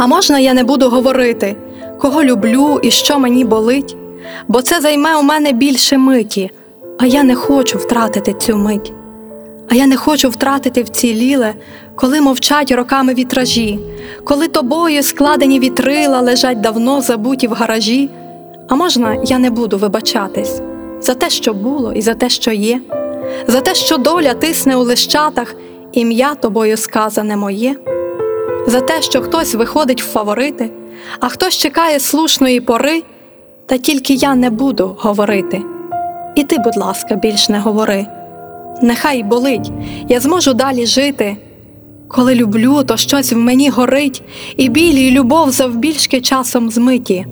А можна я не буду говорити, кого люблю і що мені болить, бо це займе у мене більше миті, а я не хочу втратити цю мить. А я не хочу втратити вціліле, коли мовчать роками вітражі, коли тобою складені вітрила лежать давно забуті в гаражі. А можна я не буду вибачатись за те, що було, і за те, що є, за те, що доля тисне у лищатах, ім'я тобою сказане моє за те, що хтось виходить в фаворити, а хтось чекає слушної пори, та тільки я не буду говорити. І ти, будь ласка, більш не говори. Нехай болить, я зможу далі жити. Коли люблю, то щось в мені горить, і білі, і любов завбільшки часом змиті.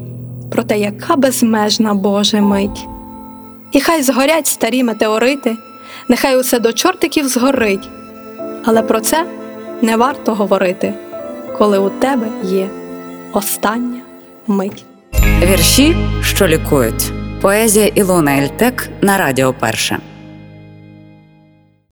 Проте яка безмежна Боже мить. І хай згорять старі метеорити, нехай усе до чортиків згорить, але про це не варто говорити, коли у тебе є остання мить. Вірші, що лікують. Поезія Ілона Ельтек на Радіо Перше.